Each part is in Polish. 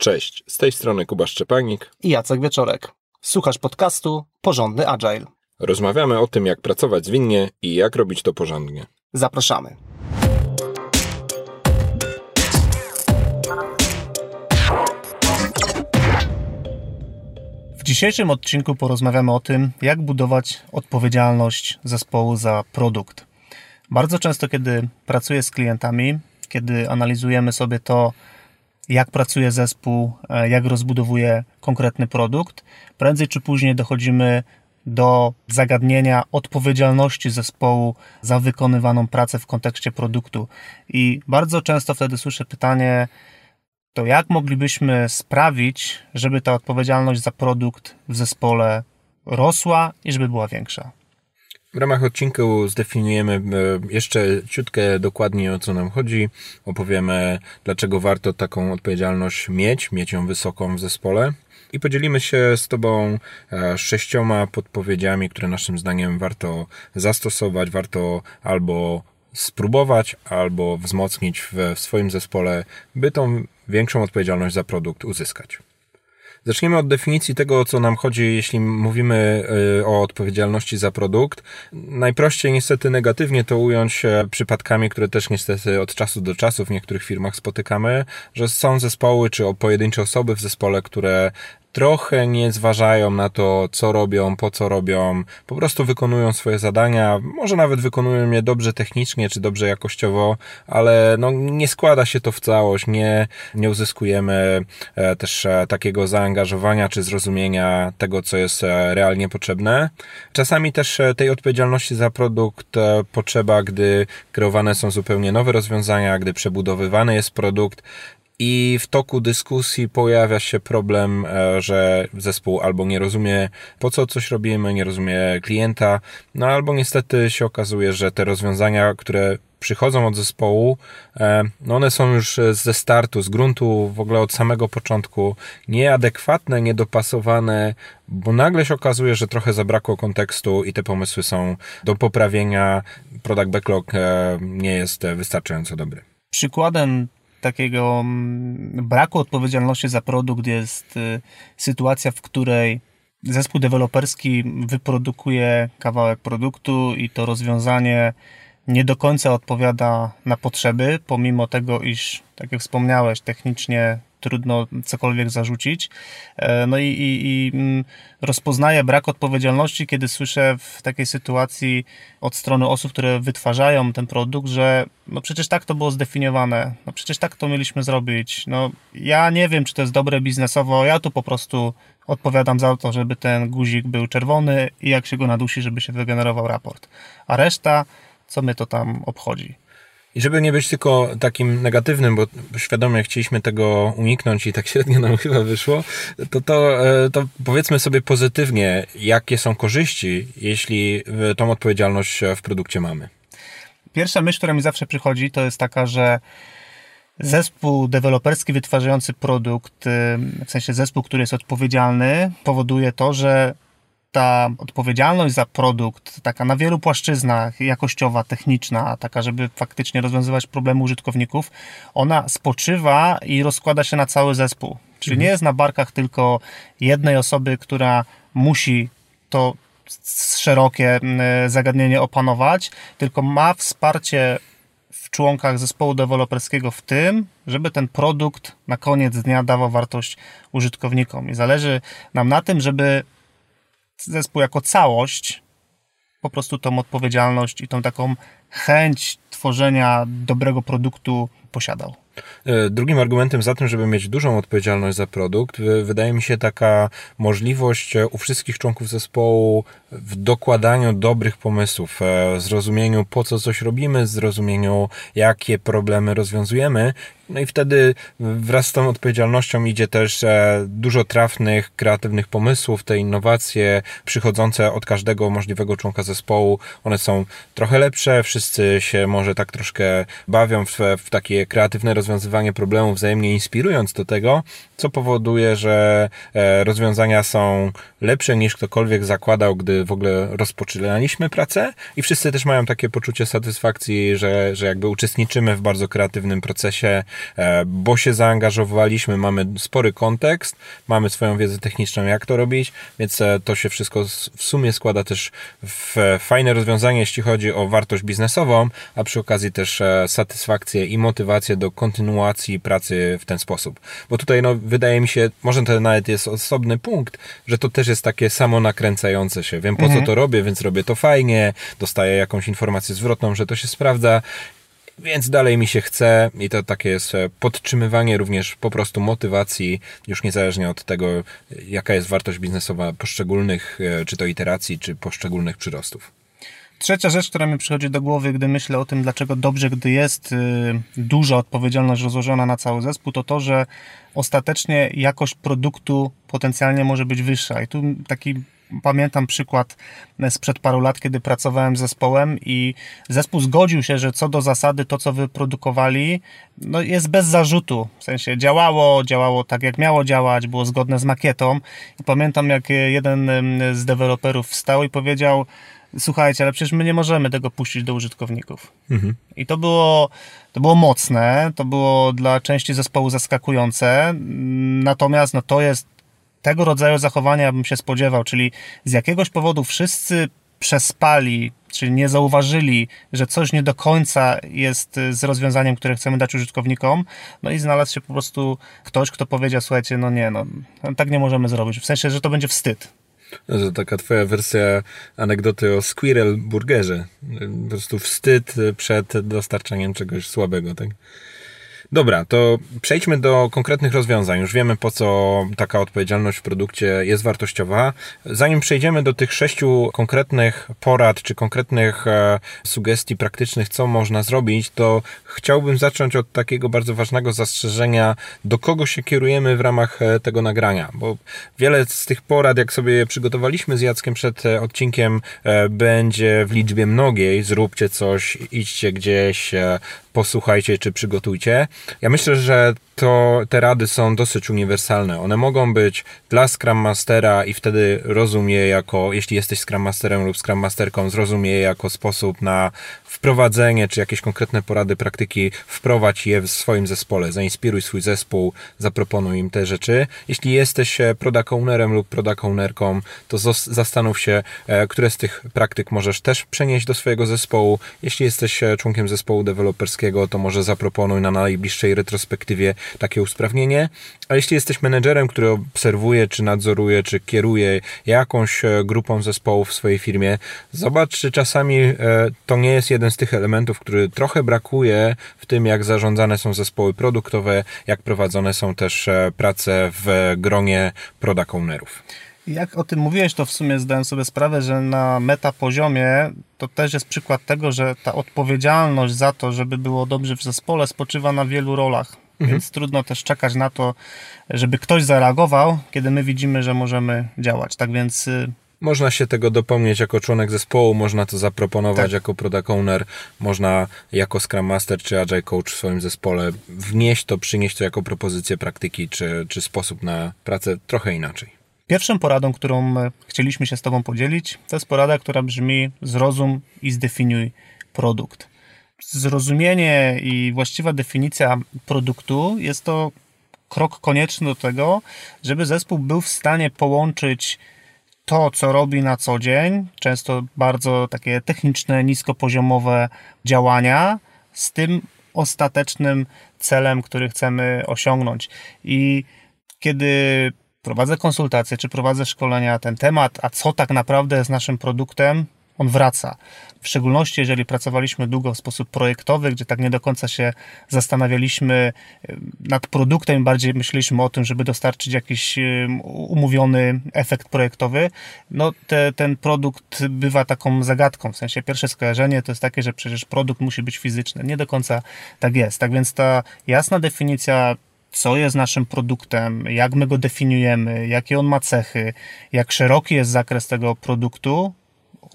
Cześć, z tej strony Kuba Szczepanik i Jacek Wieczorek. Słuchasz podcastu Porządny Agile. Rozmawiamy o tym, jak pracować zwinnie i jak robić to porządnie. Zapraszamy. W dzisiejszym odcinku porozmawiamy o tym, jak budować odpowiedzialność zespołu za produkt. Bardzo często, kiedy pracuję z klientami, kiedy analizujemy sobie to, jak pracuje zespół, e, jak rozbudowuje konkretny produkt, prędzej czy później dochodzimy do zagadnienia odpowiedzialności zespołu za wykonywaną pracę w kontekście produktu. I bardzo często wtedy słyszę pytanie, to jak moglibyśmy sprawić, żeby ta odpowiedzialność za produkt w zespole rosła i żeby była większa? W ramach odcinku zdefiniujemy e, jeszcze ciutkę dokładniej o co nam chodzi. Opowiemy, dlaczego warto taką odpowiedzialność mieć, mieć ją wysoką w zespole. I podzielimy się z Tobą e, sześcioma podpowiedziami, które naszym zdaniem warto zastosować, warto albo spróbować, albo wzmocnić w swoim zespole, by tą większą odpowiedzialność za produkt uzyskać. Zacznijmy od definicji tego, o co nam chodzi, jeśli mówimy y, o odpowiedzialności za produkt. Najprościej niestety negatywnie to ująć e, przypadkami, które też niestety od czasu do czasu w niektórych firmach spotykamy, że są zespoły czy pojedyncze osoby w zespole, które trochę nie zważają na to, co robią, po co robią, po prostu wykonują swoje zadania, może nawet wykonują je dobrze technicznie, czy dobrze jakościowo, ale no, nie składa się to w całość, nie, nie uzyskujemy e, też e, takiego zaangażowania, czy zrozumienia tego, co jest e, realnie potrzebne. Czasami też tej odpowiedzialności za produkt potrzeba, gdy kreowane są zupełnie nowe rozwiązania, gdy przebudowywany jest produkt, i w toku dyskusji pojawia się problem, e, że zespół albo nie rozumie, po co coś robimy, nie rozumie klienta, no albo niestety się okazuje, że te rozwiązania, które przychodzą od zespołu, e, no one są już ze startu, z gruntu, w ogóle od samego początku nieadekwatne, niedopasowane, bo nagle się okazuje, że trochę zabrakło kontekstu i te pomysły są do poprawienia. Product backlog e, nie jest wystarczająco dobry. Przykładem takiego mm, braku odpowiedzialności za produkt jest y, sytuacja, w której zespół deweloperski wyprodukuje kawałek produktu i to rozwiązanie nie do końca odpowiada na potrzeby, pomimo tego, iż, tak jak wspomniałeś, technicznie trudno cokolwiek zarzucić. E, no i, i, i mm, rozpoznaję brak odpowiedzialności, kiedy słyszę w takiej sytuacji od strony osób, które wytwarzają ten produkt, że no przecież tak to było zdefiniowane, no przecież tak to mieliśmy zrobić. No ja nie wiem, czy to jest dobre biznesowo, ja tu po prostu odpowiadam za to, żeby ten guzik był czerwony i jak się go nadusi, żeby się wygenerował raport. A reszta, co mnie to tam obchodzi? I żeby nie być tylko takim negatywnym, bo świadomie chcieliśmy tego uniknąć i tak średnio nam chyba wyszło, to, to, e, to powiedzmy sobie pozytywnie, jakie są korzyści, jeśli tą odpowiedzialność w produkcie mamy. Pierwsza myśl, która mi zawsze przychodzi, to jest taka, że zespół deweloperski wytwarzający produkt, w sensie zespół, który jest odpowiedzialny, powoduje to, że ta odpowiedzialność za produkt, taka na wielu płaszczyznach, jakościowa, techniczna, taka, żeby faktycznie rozwiązywać problemy użytkowników, ona spoczywa i rozkłada się na cały zespół. Czyli mhm. nie jest na barkach tylko jednej osoby, która musi to szerokie zagadnienie opanować, tylko ma wsparcie w członkach zespołu deweloperskiego w tym, żeby ten produkt na koniec dnia dawał wartość użytkownikom. I zależy nam na tym, żeby zespół jako całość po prostu tą odpowiedzialność i tą taką chęć tworzenia dobrego produktu posiadał. E, drugim argumentem za tym, żeby mieć dużą odpowiedzialność za produkt, wydaje mi się taka możliwość e, u wszystkich członków zespołu w dokładaniu dobrych pomysłów, e, zrozumieniu po co coś robimy, zrozumieniu jakie problemy rozwiązujemy. No i wtedy wraz z tą odpowiedzialnością idzie też dużo trafnych, kreatywnych pomysłów, te innowacje przychodzące od każdego możliwego członka zespołu. One są trochę lepsze, wszyscy się może tak troszkę bawią w, w takie kreatywne rozwiązywanie problemów, wzajemnie inspirując do tego, co powoduje, że e, rozwiązania są lepsze niż ktokolwiek zakładał, gdy w ogóle rozpoczynaliśmy pracę i wszyscy też mają takie poczucie satysfakcji, że, że jakby uczestniczymy w bardzo kreatywnym procesie e, bo się zaangażowaliśmy, mamy spory kontekst, mamy swoją wiedzę techniczną, jak to robić, więc e, to się wszystko w sumie składa też w fajne rozwiązanie, jeśli chodzi o wartość biznesową, a przy okazji też satysfakcję i motywację do kontynuacji pracy w ten sposób. Bo tutaj, no, wydaje mi się, może to nawet jest osobny punkt, że to też jest takie samo nakręcające się. Wiem, po mhm. co to robię, więc robię to fajnie, dostaję jakąś informację zwrotną, że to się sprawdza więc dalej mi się chce i to takie jest e, podtrzymywanie również po prostu motywacji, już niezależnie od tego, jaka jest wartość biznesowa poszczególnych, e, czy to iteracji, czy poszczególnych przyrostów. Trzecia rzecz, która mi przychodzi do głowy, gdy myślę o tym, dlaczego dobrze, gdy jest y, duża odpowiedzialność rozłożona na cały zespół, to to, że ostatecznie jakość produktu potencjalnie może być wyższa. I tu taki pamiętam przykład sprzed paru lat, kiedy pracowałem z zespołem i zespół zgodził się, że co do zasady to, co wyprodukowali, no jest bez zarzutu. W sensie działało, działało tak, jak miało działać, było zgodne z makietą. I pamiętam, jak jeden z deweloperów wstał i powiedział, słuchajcie, ale przecież my nie możemy tego puścić do użytkowników. Mhm. I to było, to było mocne, to było dla części zespołu zaskakujące, natomiast no, to jest tego rodzaju zachowania bym się spodziewał, czyli z jakiegoś powodu wszyscy przespali, czyli nie zauważyli, że coś nie do końca jest z rozwiązaniem, które chcemy dać użytkownikom, no i znalazł się po prostu ktoś, kto powiedział, słuchajcie, no nie, no tak nie możemy zrobić, w sensie, że to będzie wstyd. To taka twoja wersja anegdoty o Squirrel Burgerze. Po prostu wstyd przed dostarczaniem czegoś słabego, tak? Dobra, to przejdźmy do konkretnych rozwiązań. Już wiemy, po co taka odpowiedzialność w produkcie jest wartościowa. Zanim przejdziemy do tych sześciu konkretnych porad czy konkretnych e, sugestii praktycznych, co można zrobić, to chciałbym zacząć od takiego bardzo ważnego zastrzeżenia, do kogo się kierujemy w ramach e, tego nagrania, bo wiele z tych porad, jak sobie przygotowaliśmy z Jackiem przed e, odcinkiem, będzie w liczbie mnogiej. Zróbcie coś, idźcie gdzieś, posłuchajcie czy przygotujcie. Ja myślę, że to te rady są dosyć uniwersalne. One mogą być dla Scrum Mastera i wtedy rozumie jako, jeśli jesteś Scrum Masterem lub Scrum Masterką, zrozumie je jako sposób na wprowadzenie czy jakieś konkretne porady, praktyki, wprowadź je w swoim zespole, zainspiruj swój zespół, zaproponuj im te rzeczy. Jeśli jesteś e, product ownerem lub product ownerką, to zastanów się, e, które z tych praktyk możesz też przenieść do swojego zespołu. Jeśli jesteś e, członkiem zespołu deweloperskiego, to może zaproponuj na najbliższej retrospektywie takie usprawnienie. A jeśli jesteś menedżerem, który obserwuje, czy nadzoruje, czy kieruje jakąś grupą zespołów w swojej firmie, zobacz, czy czasami to nie jest jeden z tych elementów, który trochę brakuje w tym, jak zarządzane są zespoły produktowe, jak prowadzone są też e, prace w gronie product ownerów. Jak o tym mówiłeś, to w sumie zdałem sobie sprawę, że na meta poziomie to też jest przykład tego, że ta odpowiedzialność za to, żeby było dobrze w zespole, spoczywa na wielu rolach. Mhm. Więc trudno też czekać na to, żeby ktoś zareagował, kiedy my widzimy, że możemy działać. Tak więc y, można się tego dopomnieć jako członek zespołu, można to zaproponować tak. jako product owner, można jako Scrum Master czy Agile Coach w swoim zespole wnieść to, przynieść to jako propozycję praktyki czy, czy sposób na pracę trochę inaczej. Pierwszą poradą, którą chcieliśmy się z Tobą podzielić, to jest porada, która brzmi zrozum i zdefiniuj produkt. Zrozumienie i właściwa definicja produktu jest to krok konieczny do tego, żeby zespół był w stanie połączyć to, co robi na co dzień, często bardzo takie techniczne, niskopoziomowe działania, z tym ostatecznym celem, który chcemy osiągnąć. I kiedy prowadzę konsultacje czy prowadzę szkolenia, ten temat, a co tak naprawdę jest naszym produktem, on wraca. W szczególności, jeżeli pracowaliśmy długo w sposób projektowy, gdzie tak nie do końca się zastanawialiśmy nad produktem, bardziej myśleliśmy o tym, żeby dostarczyć jakiś umówiony efekt projektowy, no te, ten produkt bywa taką zagadką. W sensie pierwsze skojarzenie to jest takie, że przecież produkt musi być fizyczny. Nie do końca tak jest. Tak więc ta jasna definicja co jest naszym produktem, jak my go definiujemy, jakie on ma cechy, jak szeroki jest zakres tego produktu,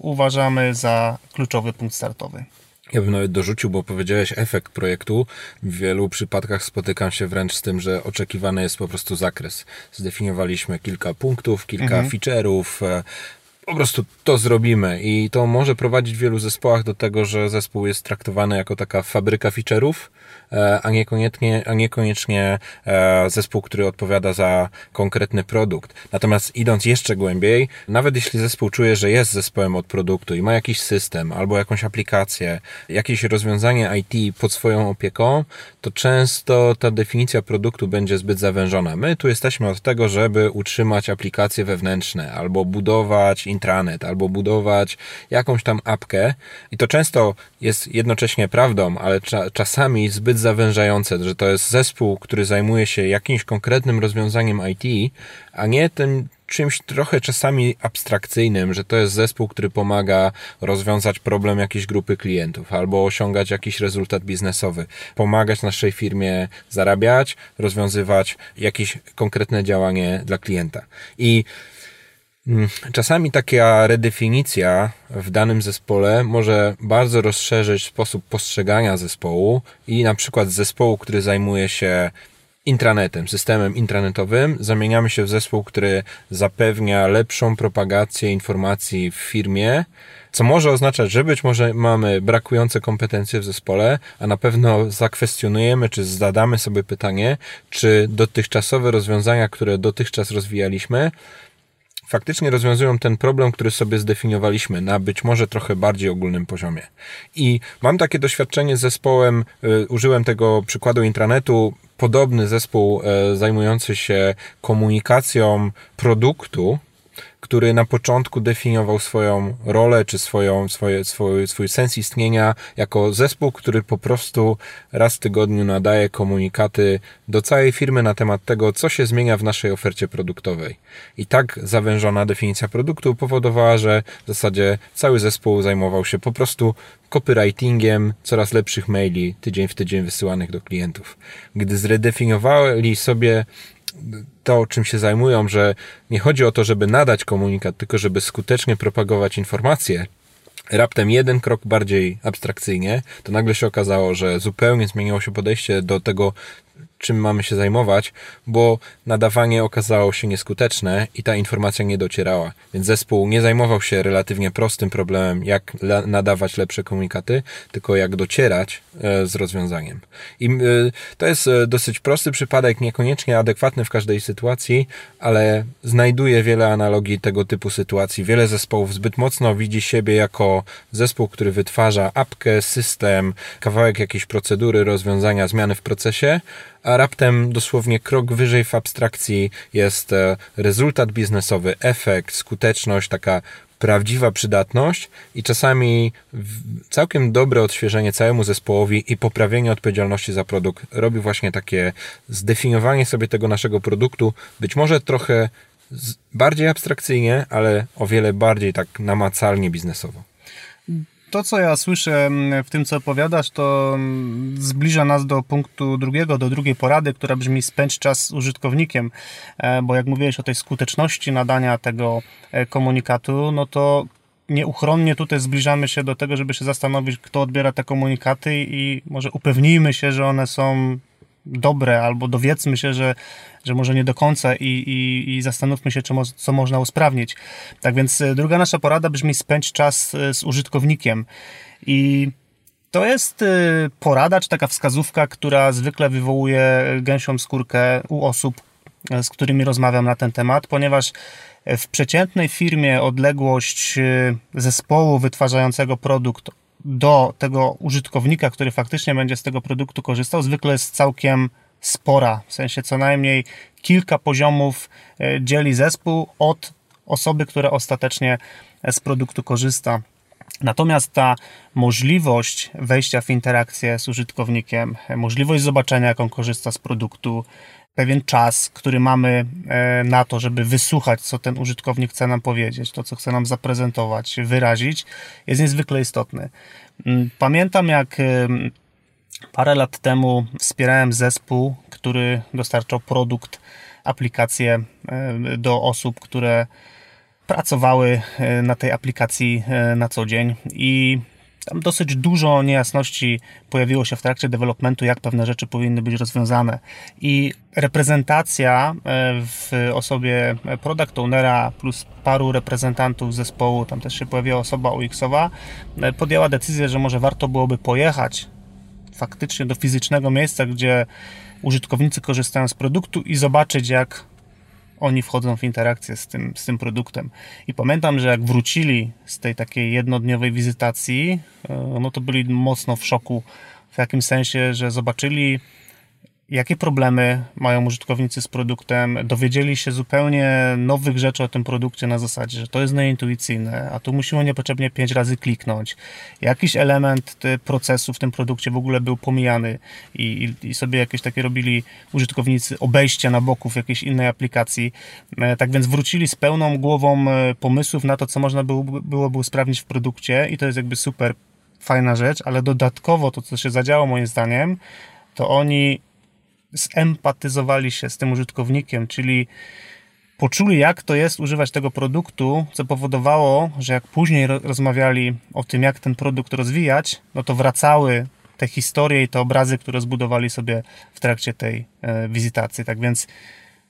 uważamy za kluczowy punkt startowy. Ja bym nawet dorzucił, bo powiedziałeś efekt projektu. W wielu przypadkach spotykam się wręcz z tym, że oczekiwany jest po prostu zakres. Zdefiniowaliśmy kilka punktów, kilka mhm. feature'ów, e, po prostu to zrobimy i to może prowadzić w wielu zespołach do tego, że zespół jest traktowany jako taka fabryka feature'ów, a niekoniecznie, a niekoniecznie e, zespół, który odpowiada za konkretny produkt. Natomiast idąc jeszcze głębiej, nawet jeśli zespół czuje, że jest zespołem od produktu i ma jakiś system albo jakąś aplikację, jakieś rozwiązanie IT pod swoją opieką, to często ta definicja produktu będzie zbyt zawężona. My tu jesteśmy od tego, żeby utrzymać aplikacje wewnętrzne albo budować intranet, albo budować jakąś tam apkę i to często jest jednocześnie prawdą, ale cza czasami zbyt zawężające, że to jest zespół, który zajmuje się jakimś konkretnym rozwiązaniem IT, a nie tym czymś trochę czasami abstrakcyjnym, że to jest zespół, który pomaga rozwiązać problem jakiejś grupy klientów albo osiągać jakiś rezultat biznesowy, pomagać naszej firmie zarabiać, rozwiązywać jakieś konkretne działanie dla klienta. I czasami taka redefinicja w danym zespole może bardzo rozszerzyć sposób postrzegania zespołu i na przykład zespołu, który zajmuje się intranetem, systemem intranetowym, zamieniamy się w zespół, który zapewnia lepszą propagację informacji w firmie, co może oznaczać, że być może mamy brakujące kompetencje w zespole, a na pewno zakwestionujemy, czy zadamy sobie pytanie, czy dotychczasowe rozwiązania, które dotychczas rozwijaliśmy, faktycznie rozwiązują ten problem, który sobie zdefiniowaliśmy na być może trochę bardziej ogólnym poziomie. I mam takie doświadczenie z zespołem, y, użyłem tego przykładu intranetu, podobny zespół y, zajmujący się komunikacją produktu, który na początku definiował swoją rolę, czy swoją, swoje, swój, swój sens istnienia jako zespół, który po prostu raz w tygodniu nadaje komunikaty do całej firmy na temat tego, co się zmienia w naszej ofercie produktowej. I tak zawężona definicja produktu powodowała, że w zasadzie cały zespół zajmował się po prostu copywritingiem coraz lepszych maili tydzień w tydzień wysyłanych do klientów. Gdy zredefiniowali sobie to, czym się zajmują, że nie chodzi o to, żeby nadać komunikat, tylko żeby skutecznie propagować informacje, raptem jeden krok bardziej abstrakcyjnie, to nagle się okazało, że zupełnie zmieniło się podejście do tego, czym mamy się zajmować, bo nadawanie okazało się nieskuteczne i ta informacja nie docierała. Więc zespół nie zajmował się relatywnie prostym problemem, jak nadawać lepsze komunikaty, tylko jak docierać e, z rozwiązaniem. I e, to jest e, dosyć prosty przypadek, niekoniecznie adekwatny w każdej sytuacji, ale znajduje wiele analogii tego typu sytuacji. Wiele zespołów zbyt mocno widzi siebie jako zespół, który wytwarza apkę, system, kawałek jakiejś procedury, rozwiązania, zmiany w procesie, a raptem dosłownie krok wyżej w abstrakcji jest e, rezultat biznesowy, efekt, skuteczność, taka prawdziwa przydatność i czasami całkiem dobre odświeżenie całemu zespołowi i poprawienie odpowiedzialności za produkt robi właśnie takie zdefiniowanie sobie tego naszego produktu, być może trochę bardziej abstrakcyjnie, ale o wiele bardziej tak namacalnie biznesowo to, co ja słyszę mm, w tym, co opowiadasz, to mm, zbliża nas do punktu drugiego, do drugiej porady, która brzmi spędź czas z użytkownikiem, e, bo jak mówiłeś o tej skuteczności nadania tego e, komunikatu, no to nieuchronnie tutaj zbliżamy się do tego, żeby się zastanowić, kto odbiera te komunikaty i może upewnijmy się, że one są dobre, albo dowiedzmy się, że, że może nie do końca i, i, i zastanówmy się, czy co można usprawnić. Tak więc e, druga nasza porada brzmi spędź czas e, z użytkownikiem i to jest e, porada, czy taka wskazówka, która zwykle wywołuje gęsią skórkę u osób, z którymi rozmawiam na ten temat, ponieważ w przeciętnej firmie odległość zespołu wytwarzającego produkt do tego użytkownika, który faktycznie będzie z tego produktu korzystał, zwykle jest całkiem spora. W sensie co najmniej kilka poziomów e, dzieli zespół od osoby, która ostatecznie z produktu korzysta. Natomiast ta możliwość wejścia w interakcję z użytkownikiem, możliwość zobaczenia, jak on korzysta z produktu, pewien czas, który mamy e, na to, żeby wysłuchać, co ten użytkownik chce nam powiedzieć, to, co chce nam zaprezentować, wyrazić, jest niezwykle istotny. Mm, pamiętam, jak e, parę lat temu wspierałem zespół, który dostarczał produkt, aplikację e, do osób, które pracowały na tej aplikacji na co dzień i tam dosyć dużo niejasności pojawiło się w trakcie developmentu, jak pewne rzeczy powinny być rozwiązane. I reprezentacja e, w osobie product ownera plus paru reprezentantów zespołu, tam też się pojawiła osoba UX-owa, e, podjęła decyzję, że może warto byłoby pojechać faktycznie do fizycznego miejsca, gdzie użytkownicy korzystają z produktu i zobaczyć, jak oni wchodzą w interakcję z tym, z tym produktem. I pamiętam, że jak wrócili z tej takiej jednodniowej wizytacji, e, no to byli mocno w szoku w takim sensie, że zobaczyli jakie problemy mają użytkownicy z produktem, dowiedzieli się zupełnie nowych rzeczy o tym produkcie na zasadzie, że to jest nieintuicyjne, a tu musimy niepotrzebnie pięć razy kliknąć. Jakiś element procesu w tym produkcie w ogóle był pomijany i, i, sobie jakieś takie robili użytkownicy obejścia na boku w jakiejś innej aplikacji. E, tak więc wrócili z pełną głową e, pomysłów na to, co można byłoby, byłoby usprawnić w produkcie i to jest jakby super fajna rzecz, ale dodatkowo to, co się zadziało moim zdaniem, to oni zempatyzowali się z tym użytkownikiem, czyli poczuli, jak to jest używać tego produktu, co powodowało, że jak później rozmawiali o tym, jak ten produkt rozwijać, no to wracały te historie i te obrazy, które zbudowali sobie w trakcie tej e, wizytacji. Tak więc,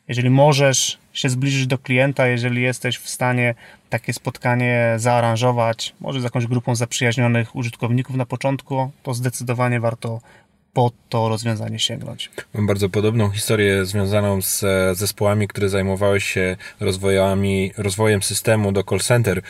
jeżeli możesz się zbliżyć do klienta, jeżeli jesteś w stanie takie spotkanie zaaranżować, może z jakąś grupą zaprzyjaźnionych użytkowników na początku, to zdecydowanie warto po to rozwiązanie sięgnąć. Mam bardzo podobną historię związaną z e, zespołami, które zajmowały się rozwojami, rozwojem systemu do call center.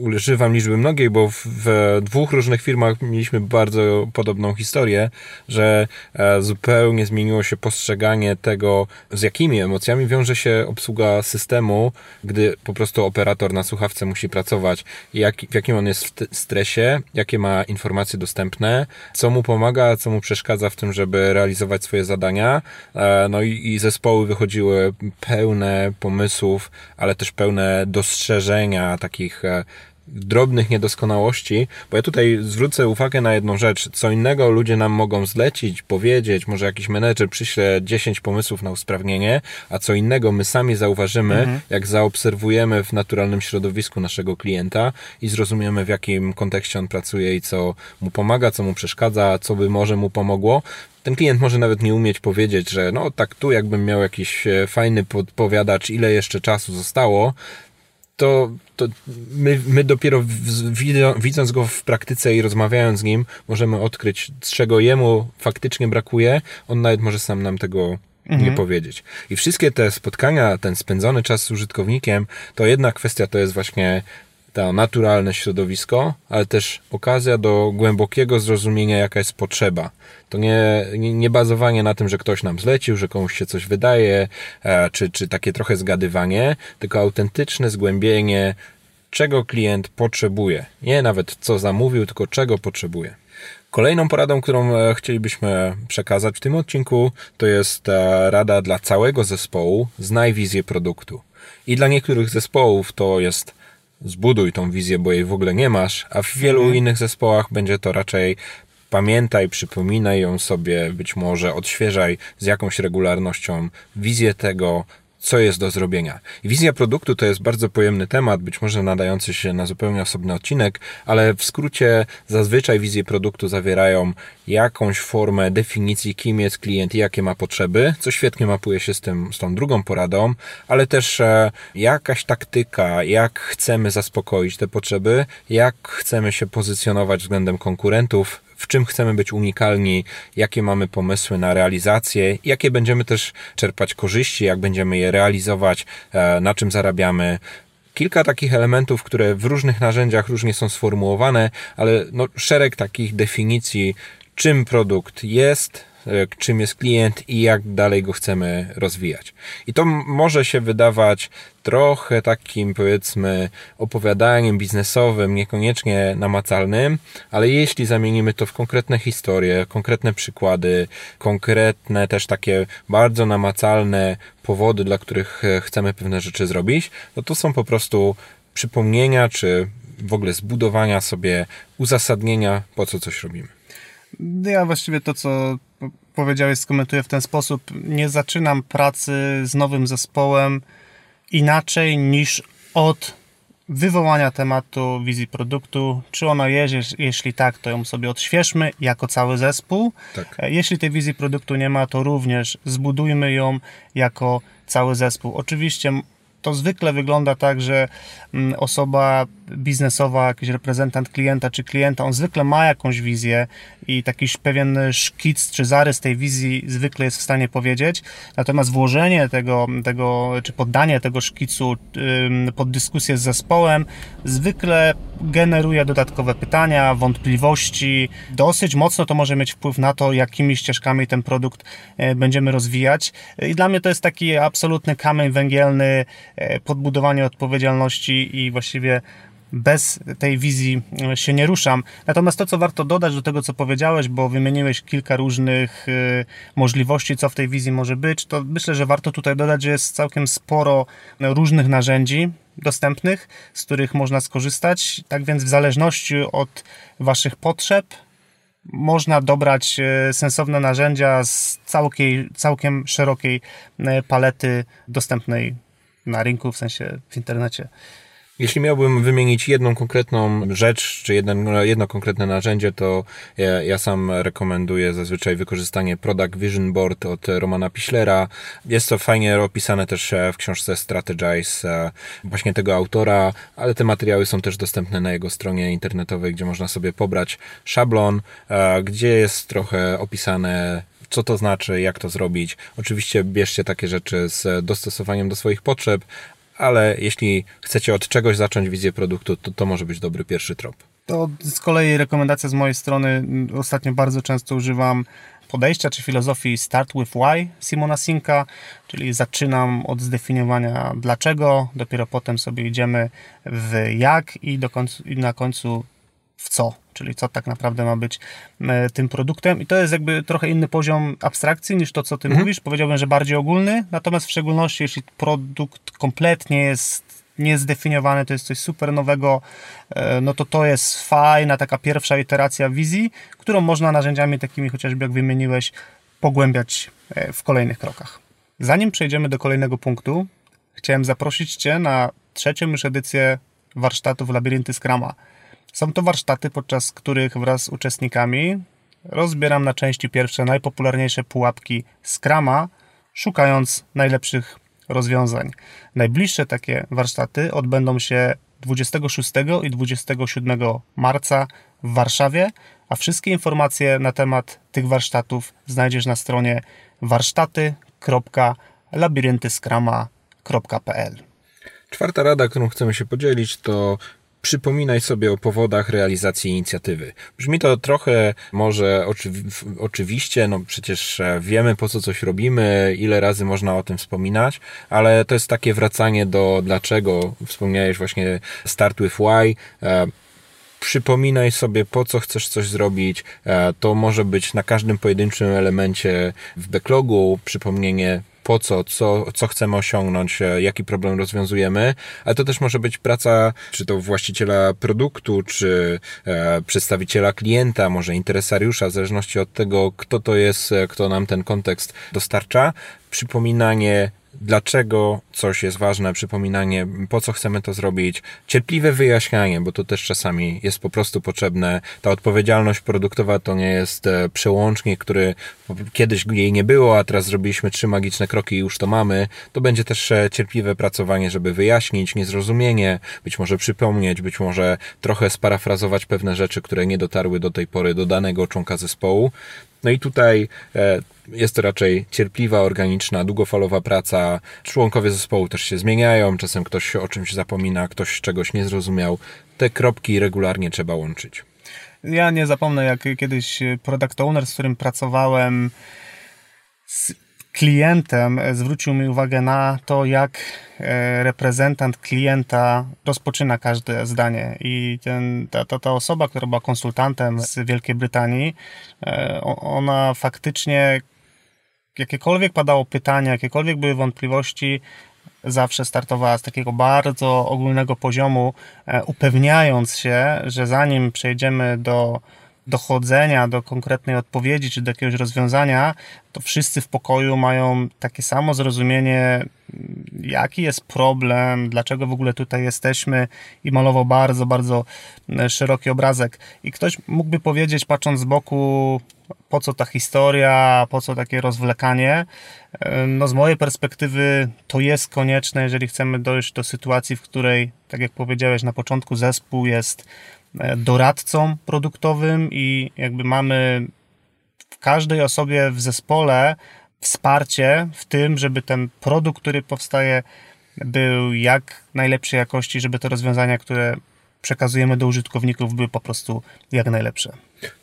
Używam liczby mnogiej, bo w, w dwóch różnych firmach mieliśmy bardzo podobną historię, że e, zupełnie zmieniło się postrzeganie tego, z jakimi emocjami wiąże się obsługa systemu, gdy po prostu operator na słuchawce musi pracować, jak, w jakim on jest w stresie, jakie ma informacje dostępne, co mu pomaga, co mu przeszkadza przeszkadza w tym, żeby realizować swoje zadania. E, no i, i zespoły wychodziły pełne pomysłów, ale też pełne dostrzeżenia takich e, drobnych niedoskonałości, bo ja tutaj zwrócę uwagę na jedną rzecz. Co innego ludzie nam mogą zlecić, powiedzieć, może jakiś menedżer przyśle 10 pomysłów na usprawnienie, a co innego my sami zauważymy, mhm. jak zaobserwujemy w naturalnym środowisku naszego klienta i zrozumiemy, w jakim kontekście on pracuje i co mu pomaga, co mu przeszkadza, co by może mu pomogło, ten klient może nawet nie umieć powiedzieć, że no tak tu jakbym miał jakiś e, fajny podpowiadacz, ile jeszcze czasu zostało, to, to my, my dopiero widząc go w praktyce i rozmawiając z nim, możemy odkryć, czego jemu faktycznie brakuje. On nawet może sam nam tego mhm. nie powiedzieć. I wszystkie te spotkania, ten spędzony czas z użytkownikiem, to jedna kwestia to jest właśnie to naturalne środowisko, ale też okazja do głębokiego zrozumienia, jaka jest potrzeba. To nie, nie, nie bazowanie na tym, że ktoś nam zlecił, że komuś się coś wydaje, e, czy, czy takie trochę zgadywanie, tylko autentyczne zgłębienie, czego klient potrzebuje. Nie nawet co zamówił, tylko czego potrzebuje. Kolejną poradą, którą e, chcielibyśmy przekazać w tym odcinku, to jest e, rada dla całego zespołu. Znaj wizję produktu. I dla niektórych zespołów to jest zbuduj tą wizję, bo jej w ogóle nie masz, a w wielu mhm. innych zespołach będzie to raczej pamiętaj, przypominaj ją sobie, być może odświeżaj z jakąś regularnością wizję tego, co jest do zrobienia. Wizja produktu to jest bardzo pojemny temat, być może nadający się na zupełnie osobny odcinek, ale w skrócie zazwyczaj wizje produktu zawierają jakąś formę definicji, kim jest klient i jakie ma potrzeby, co świetnie mapuje się z, tym, z tą drugą poradą, ale też e, jakaś taktyka, jak chcemy zaspokoić te potrzeby, jak chcemy się pozycjonować względem konkurentów, w czym chcemy być unikalni, jakie mamy pomysły na realizację, jakie będziemy też czerpać korzyści, jak będziemy je realizować, e, na czym zarabiamy. Kilka takich elementów, które w różnych narzędziach różnie są sformułowane, ale no, szereg takich definicji, czym produkt jest, czym jest klient i jak dalej go chcemy rozwijać. I to może się wydawać trochę takim, powiedzmy, opowiadaniem biznesowym, niekoniecznie namacalnym, ale jeśli zamienimy to w konkretne historie, konkretne przykłady, konkretne też takie bardzo namacalne powody, dla których e, chcemy pewne rzeczy zrobić, no to są po prostu przypomnienia, czy w ogóle zbudowania sobie uzasadnienia, po co coś robimy. Ja właściwie to, co powiedziałeś, skomentuję w ten sposób. Nie zaczynam pracy z nowym zespołem inaczej niż od wywołania tematu wizji produktu. Czy ona jest? Jeśli tak, to ją sobie odświeżmy jako cały zespół. Tak. E, jeśli tej wizji produktu nie ma, to również zbudujmy ją jako cały zespół. Oczywiście to zwykle wygląda tak, że mm, osoba biznesowa, jakiś reprezentant klienta czy klienta, on zwykle ma jakąś wizję i taki pewien szkic czy zarys tej wizji zwykle jest w stanie powiedzieć. Natomiast włożenie tego, tego czy poddanie tego szkicu pod dyskusję z zespołem zwykle generuje dodatkowe pytania, wątpliwości. Dosyć mocno to może mieć wpływ na to, jakimi ścieżkami ten produkt e, będziemy rozwijać. I dla mnie to jest taki absolutny kamień węgielny e, podbudowanie odpowiedzialności i właściwie bez tej wizji e, się nie ruszam. Natomiast to, co warto dodać do tego, co powiedziałeś, bo wymieniłeś kilka różnych e, możliwości, co w tej wizji może być, to myślę, że warto tutaj dodać, że jest całkiem sporo różnych narzędzi dostępnych, z których można skorzystać. Tak więc, w zależności od Waszych potrzeb, można dobrać e, sensowne narzędzia z całkiem, całkiem szerokiej palety dostępnej na rynku, w sensie w internecie. Jeśli miałbym wymienić jedną konkretną rzecz, czy jedno, jedno konkretne narzędzie, to ja, ja, sam rekomenduję zazwyczaj wykorzystanie Product Vision Board od Romana Piślera. Jest to fajnie opisane też e, w książce Strategize e, właśnie tego autora, ale te materiały są też dostępne na jego stronie internetowej, gdzie można sobie pobrać szablon, e, gdzie jest trochę opisane co to znaczy, jak to zrobić. Oczywiście bierzcie takie rzeczy z dostosowaniem do swoich potrzeb, ale jeśli chcecie od czegoś zacząć wizję produktu, to to może być dobry pierwszy trop. To z kolei rekomendacja z mojej strony. Ostatnio bardzo często używam podejścia czy filozofii Start with Why Simona Sinka, czyli zaczynam od zdefiniowania dlaczego, dopiero potem sobie idziemy w jak i, do końcu, i na końcu w co, czyli co tak naprawdę ma być e, tym produktem. I to jest jakby trochę inny poziom abstrakcji niż to, co ty mhm. mówisz. Powiedziałbym, że bardziej ogólny, natomiast w szczególności jeśli produkt kompletnie jest niezdefiniowany, to jest coś super nowego, e, no to to jest fajna taka pierwsza iteracja wizji, którą można narzędziami takimi chociażby jak wymieniłeś pogłębiać e, w kolejnych krokach. Zanim przejdziemy do kolejnego punktu, chciałem zaprosić Cię na trzecią już edycję warsztatów Labirynty Scrama. Są to warsztaty, podczas których wraz z uczestnikami rozbieram na części pierwsze najpopularniejsze pułapki Scrama, szukając najlepszych rozwiązań. Najbliższe takie warsztaty odbędą się 26 i 27 marca w Warszawie, a wszystkie informacje na temat tych warsztatów znajdziesz na stronie warsztaty.labiryntyskrama.pl. Czwarta rada, którą chcemy się podzielić, to przypominaj sobie o powodach realizacji inicjatywy. Brzmi to trochę może oczywiście, no przecież e, wiemy po co coś robimy, ile razy można o tym wspominać, ale to jest takie wracanie do dlaczego. Wspomniałeś właśnie Start with Why e, przypominaj sobie, po co chcesz coś zrobić. E, to może być na każdym pojedynczym elemencie w backlogu przypomnienie, po co, co, co chcemy osiągnąć, e, jaki problem rozwiązujemy, ale to też może być praca, czy to właściciela produktu, czy e, przedstawiciela klienta, może interesariusza, w zależności od tego, kto to jest, e, kto nam ten kontekst dostarcza. Przypominanie dlaczego coś jest ważne, przypominanie, po co chcemy to zrobić, cierpliwe wyjaśnianie, bo to też czasami jest po prostu potrzebne. Ta odpowiedzialność produktowa to nie jest e, przełącznik, który kiedyś jej nie było, a teraz zrobiliśmy trzy magiczne kroki i już to mamy. To będzie też e, cierpliwe pracowanie, żeby wyjaśnić niezrozumienie, być może przypomnieć, być może trochę sparafrazować pewne rzeczy, które nie dotarły do tej pory do danego członka zespołu. No i tutaj e, jest to raczej cierpliwa, organiczna, długofalowa praca. Członkowie zespołu też się zmieniają, czasem ktoś o czymś zapomina, ktoś czegoś nie zrozumiał. Te kropki regularnie trzeba łączyć. Ja nie zapomnę, jak kiedyś product owner, z którym pracowałem, klientem zwrócił mi uwagę na to, jak e, reprezentant klienta rozpoczyna każde zdanie. I ten, ta, ta, ta osoba, która była konsultantem z Wielkiej Brytanii, e, ona faktycznie jakiekolwiek padało pytania, jakiekolwiek były wątpliwości, zawsze startowała z takiego bardzo ogólnego poziomu, e, upewniając się, że zanim przejdziemy do dochodzenia do konkretnej odpowiedzi czy do jakiegoś rozwiązania, to wszyscy w pokoju mają takie samo zrozumienie, jaki jest problem, dlaczego w ogóle tutaj jesteśmy i malował bardzo, bardzo szeroki obrazek. I ktoś mógłby powiedzieć, patrząc z boku, po co ta historia, po co takie rozwlekanie. No z mojej perspektywy to jest konieczne, jeżeli chcemy dojść do sytuacji, w której, tak jak powiedziałeś na początku, zespół jest doradcą produktowym i jakby mamy w każdej osobie w zespole wsparcie w tym, żeby ten produkt, który powstaje, był jak najlepszej jakości, żeby te rozwiązania, które przekazujemy do użytkowników, były po prostu jak najlepsze.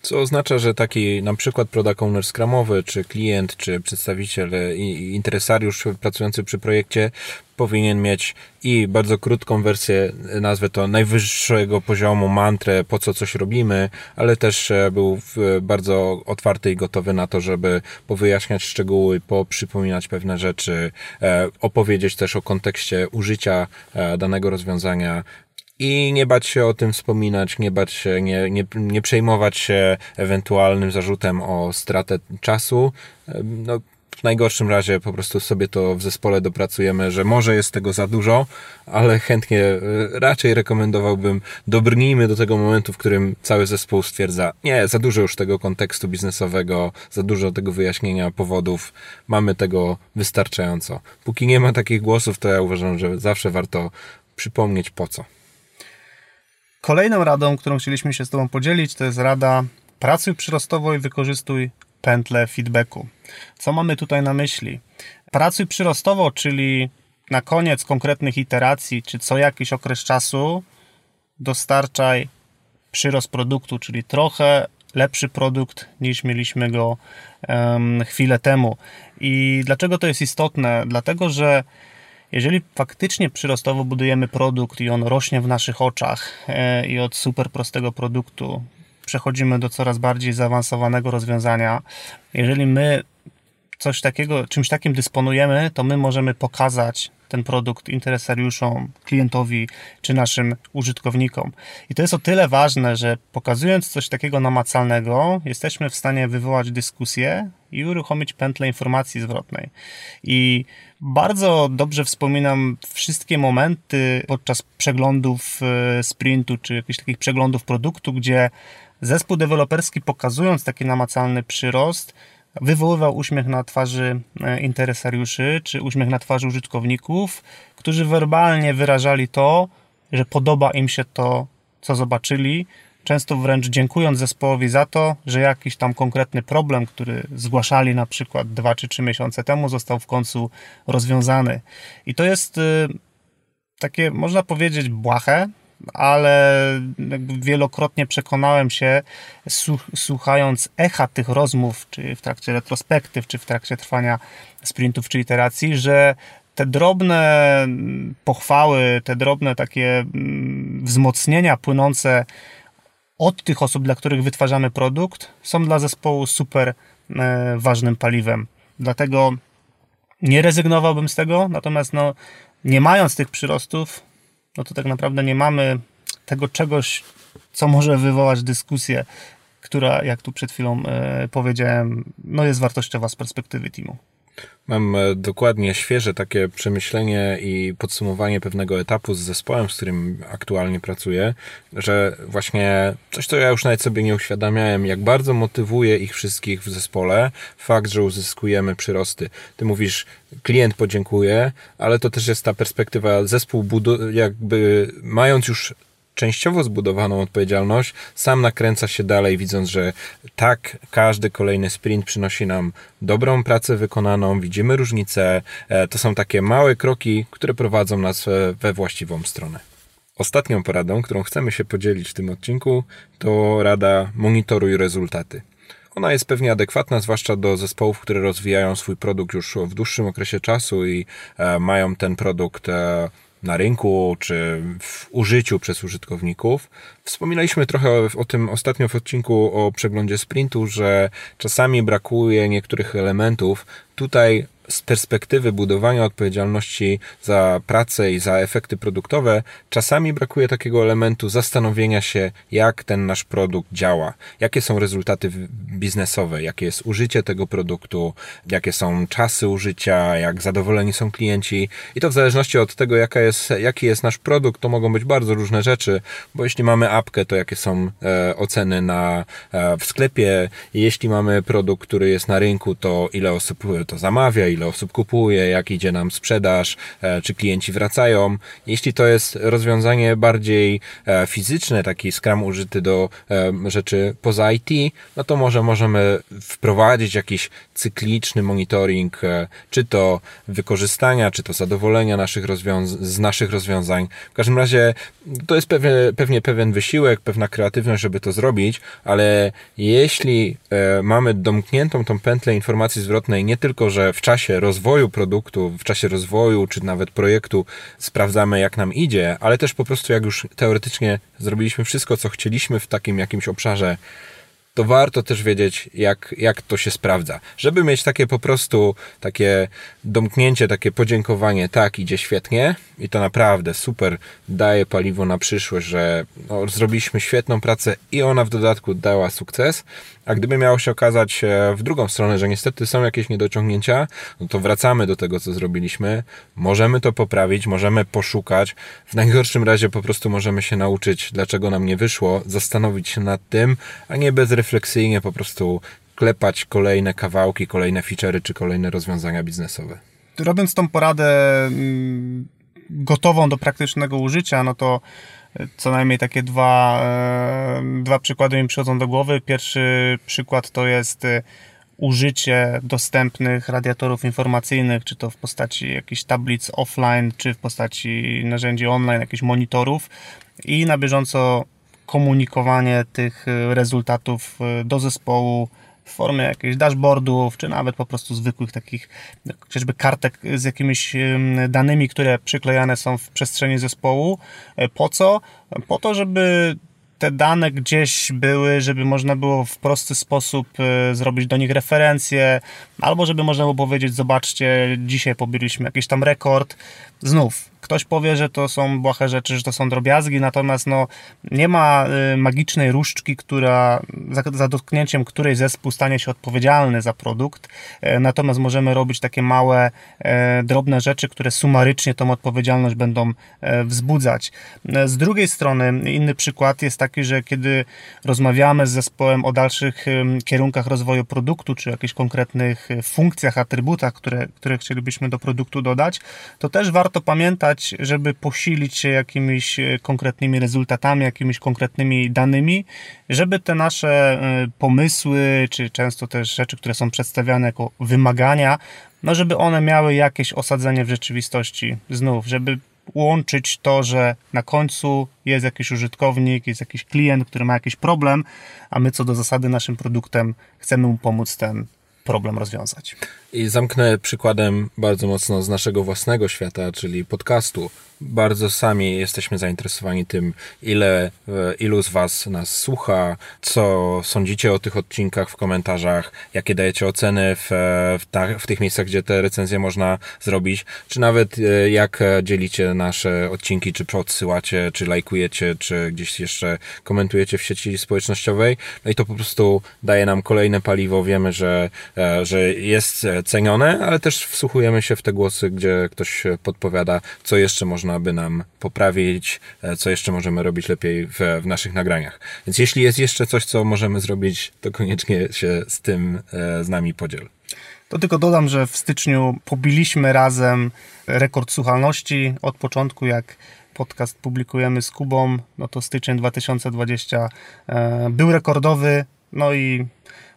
Co oznacza, że taki na przykład product owner scrumowy, czy klient, czy przedstawiciel i interesariusz pracujący przy projekcie powinien mieć i bardzo krótką wersję, nazwę to najwyższego poziomu, mantrę, po co coś robimy, ale też e, był bardzo otwarty i gotowy na to, żeby powyjaśniać szczegóły, poprzypominać pewne rzeczy, e, opowiedzieć też o kontekście użycia e, danego rozwiązania, i nie bać się o tym wspominać, nie bać się, nie, nie, nie przejmować się ewentualnym zarzutem o stratę czasu. No, w najgorszym razie po prostu sobie to w zespole dopracujemy, że może jest tego za dużo, ale chętnie e, raczej rekomendowałbym dobrnijmy do tego momentu, w którym cały zespół stwierdza, nie, za dużo już tego kontekstu biznesowego, za dużo tego wyjaśnienia powodów, mamy tego wystarczająco. Póki nie ma takich głosów, to ja uważam, że zawsze warto przypomnieć po co. Kolejną radą, którą chcieliśmy się z Tobą podzielić, to jest rada pracuj przyrostowo i wykorzystuj pętlę feedbacku. Co mamy tutaj na myśli? Pracuj przyrostowo, czyli na koniec konkretnych iteracji, czy co jakiś okres czasu dostarczaj przyrost produktu, czyli trochę lepszy produkt niż mieliśmy go um, chwilę temu. I dlaczego to jest istotne? Dlatego, że jeżeli faktycznie przyrostowo budujemy produkt i on rośnie w naszych oczach e, i od super prostego produktu przechodzimy do coraz bardziej zaawansowanego rozwiązania, jeżeli my coś takiego, czymś takim dysponujemy, to my możemy pokazać ten produkt interesariuszom, klientowi czy naszym użytkownikom. I to jest o tyle ważne, że pokazując coś takiego namacalnego, jesteśmy w stanie wywołać dyskusję i uruchomić pętlę informacji zwrotnej. I bardzo dobrze wspominam wszystkie momenty podczas przeglądów e, sprintu, czy jakichś takich przeglądów produktu, gdzie zespół deweloperski pokazując taki namacalny przyrost, wywoływał uśmiech na twarzy e, interesariuszy, czy uśmiech na twarzy użytkowników, którzy werbalnie wyrażali to, że podoba im się to, co zobaczyli, często wręcz dziękując zespołowi za to, że jakiś tam konkretny problem, który zgłaszali na przykład dwa czy trzy miesiące temu, został w końcu rozwiązany. I to jest y, takie, można powiedzieć, błahe, ale wielokrotnie przekonałem się, słuchając echa tych rozmów, czy w trakcie retrospektyw, czy w trakcie trwania sprintów, czy iteracji, że te drobne pochwały, te drobne takie mm, wzmocnienia płynące od tych osób, dla których wytwarzamy produkt, są dla zespołu super e, ważnym paliwem. Dlatego nie rezygnowałbym z tego, natomiast no, nie mając tych przyrostów, no to tak naprawdę nie mamy tego czegoś, co może wywołać dyskusję, która, jak tu przed chwilą e, powiedziałem, no jest wartościowa z perspektywy teamu. Mam e, dokładnie świeże takie przemyślenie i podsumowanie pewnego etapu z zespołem, z którym aktualnie pracuję, że właśnie coś, co ja już nawet sobie nie uświadamiałem, jak bardzo motywuje ich wszystkich w zespole fakt, że uzyskujemy przyrosty. Ty mówisz, klient podziękuje, ale to też jest ta perspektywa, zespół budu- jakby mając już częściowo zbudowaną odpowiedzialność, sam nakręca się dalej, widząc, że tak, każdy kolejny sprint przynosi nam dobrą pracę wykonaną, widzimy różnice. E, to są takie małe kroki, które prowadzą nas we właściwą stronę. Ostatnią poradą, którą chcemy się podzielić w tym odcinku, to rada monitoruj rezultaty. Ona jest pewnie adekwatna, zwłaszcza do zespołów, które rozwijają swój produkt już w dłuższym okresie czasu i e, mają ten produkt e, na rynku czy w użyciu przez użytkowników. Wspominaliśmy trochę o, tym ostatnio w odcinku o przeglądzie sprintu, że czasami brakuje niektórych elementów, tutaj z perspektywy budowania odpowiedzialności za pracę i za efekty produktowe, czasami brakuje takiego elementu zastanowienia się, jak ten nasz produkt działa, jakie są rezultaty biznesowe, jakie jest użycie tego produktu, jakie są czasy użycia, jak zadowoleni są klienci. I to w zależności od tego, jaka jest, jaki jest nasz produkt, to mogą być bardzo różne rzeczy, bo jeśli mamy apkę, to jakie są e, oceny na, e, w sklepie, jeśli mamy produkt, który jest na rynku, to ile osób to zamawia, ile osób kupuje, jak idzie nam sprzedaż, e, czy klienci wracają. Jeśli to jest rozwiązanie bardziej e, fizyczne, taki Scrum użyty do e, rzeczy poza IT, no to może możemy wprowadzić jakiś cykliczny monitoring, czy to wykorzystania, czy to zadowolenia naszych z naszych rozwiązań. W każdym razie to jest pewnie, pewnie pewien wysiłek, pewna kreatywność, żeby to zrobić, ale jeśli mamy domkniętą tą pętlę informacji zwrotnej nie tylko, że w czasie rozwoju produktu, w czasie rozwoju, czy nawet projektu sprawdzamy, jak nam idzie, ale też po prostu, jak już teoretycznie zrobiliśmy wszystko, co chcieliśmy w takim jakimś obszarze, to warto też wiedzieć, jak, jak to się sprawdza. Żeby mieć takie po prostu, takie domknięcie, takie podziękowanie, tak, idzie świetnie i to naprawdę super daje paliwo na przyszłość, że no, zrobiliśmy świetną pracę i ona w dodatku dała sukces, a gdyby miało się okazać e, w drugą stronę, że niestety są jakieś niedociągnięcia, no to wracamy do tego, co zrobiliśmy. Możemy to poprawić, możemy poszukać. W najgorszym razie po prostu możemy się nauczyć, dlaczego nam nie wyszło, zastanowić się nad tym, a nie bezrefleksyjnie po prostu klepać kolejne kawałki, kolejne feature'y czy kolejne rozwiązania biznesowe. Robiąc tą poradę mm, gotową do praktycznego użycia, no to co najmniej takie dwa, e, dwa przykłady mi przychodzą do głowy. Pierwszy przykład to jest e, użycie dostępnych radiatorów informacyjnych, czy to w postaci jakichś tablic offline, czy w postaci narzędzi online, jakichś monitorów i na bieżąco komunikowanie tych rezultatów e, do zespołu, w formie jakichś dashboardów, czy nawet po prostu zwykłych takich chociażby kartek z jakimiś danymi, które przyklejane są w przestrzeni zespołu. E, po co? Po to, żeby te dane gdzieś były, żeby można było w prosty sposób e, zrobić do nich referencje, albo żeby można było powiedzieć, zobaczcie, dzisiaj pobiliśmy jakiś tam rekord. Znów, Ktoś powie, że to są błahe rzeczy, że to są drobiazgi, natomiast no, nie ma y, magicznej różdżki, która, za, za dotknięciem której zespół stanie się odpowiedzialny za produkt. E, natomiast możemy robić takie małe, e, drobne rzeczy, które sumarycznie tą odpowiedzialność będą e, wzbudzać. Z drugiej strony, inny przykład jest taki, że kiedy rozmawiamy z zespołem o dalszych kierunkach rozwoju produktu, czy jakichś konkretnych funkcjach, atrybutach, które, które chcielibyśmy do produktu dodać, to też warto pamiętać, żeby posilić się jakimiś e, konkretnymi rezultatami, jakimiś konkretnymi danymi, żeby te nasze e, pomysły, czy często też rzeczy, które są przedstawiane jako wymagania, no żeby one miały jakieś osadzenie w rzeczywistości znów, żeby łączyć to, że na końcu jest jakiś użytkownik, jest jakiś klient, który ma jakiś problem, a my co do zasady naszym produktem chcemy mu pomóc ten problem rozwiązać. I zamknę przykładem bardzo mocno z naszego własnego świata, czyli podcastu bardzo sami jesteśmy zainteresowani tym, ile, e, ilu z Was nas słucha, co sądzicie o tych odcinkach w komentarzach, jakie dajecie oceny w, e, w, ta, w tych miejscach, gdzie te recenzje można zrobić, czy nawet e, jak dzielicie nasze odcinki, czy odsyłacie, czy lajkujecie, czy gdzieś jeszcze komentujecie w sieci społecznościowej. No i to po prostu daje nam kolejne paliwo. Wiemy, że, że jest cenione, ale też wsłuchujemy się w te głosy, gdzie ktoś podpowiada, co jeszcze można by nam poprawić, e, co jeszcze możemy robić lepiej w, w naszych nagraniach. Więc jeśli jest jeszcze coś, co możemy zrobić, to koniecznie się z tym e, z nami podziel. To tylko dodam, że w styczniu pobiliśmy razem rekord słuchalności od początku, jak podcast publikujemy z Kubą, no to styczeń 2020 e, był rekordowy, no i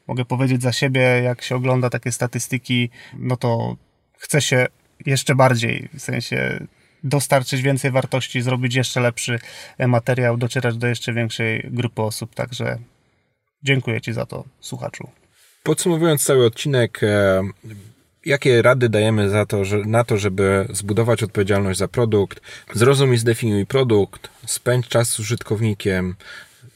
mogę powiedzieć za siebie, jak się ogląda takie statystyki, no to chce się jeszcze bardziej, w sensie dostarczyć więcej wartości, zrobić jeszcze lepszy materiał, docierać do jeszcze większej grupy osób. Także dziękuję Ci za to, słuchaczu. Podsumowując cały odcinek, e, jakie rady dajemy za to, że, na to, żeby zbudować odpowiedzialność za produkt? Zrozum i zdefiniuj produkt, spędź czas z użytkownikiem,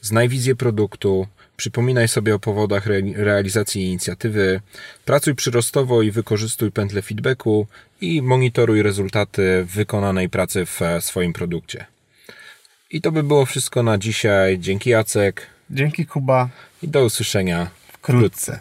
znaj wizję produktu, Przypominaj sobie o powodach realizacji inicjatywy, pracuj przyrostowo i wykorzystuj pętlę feedbacku i monitoruj rezultaty wykonanej pracy w swoim produkcie. I to by było wszystko na dzisiaj. Dzięki Jacek. Dzięki Kuba. I do usłyszenia wkrótce.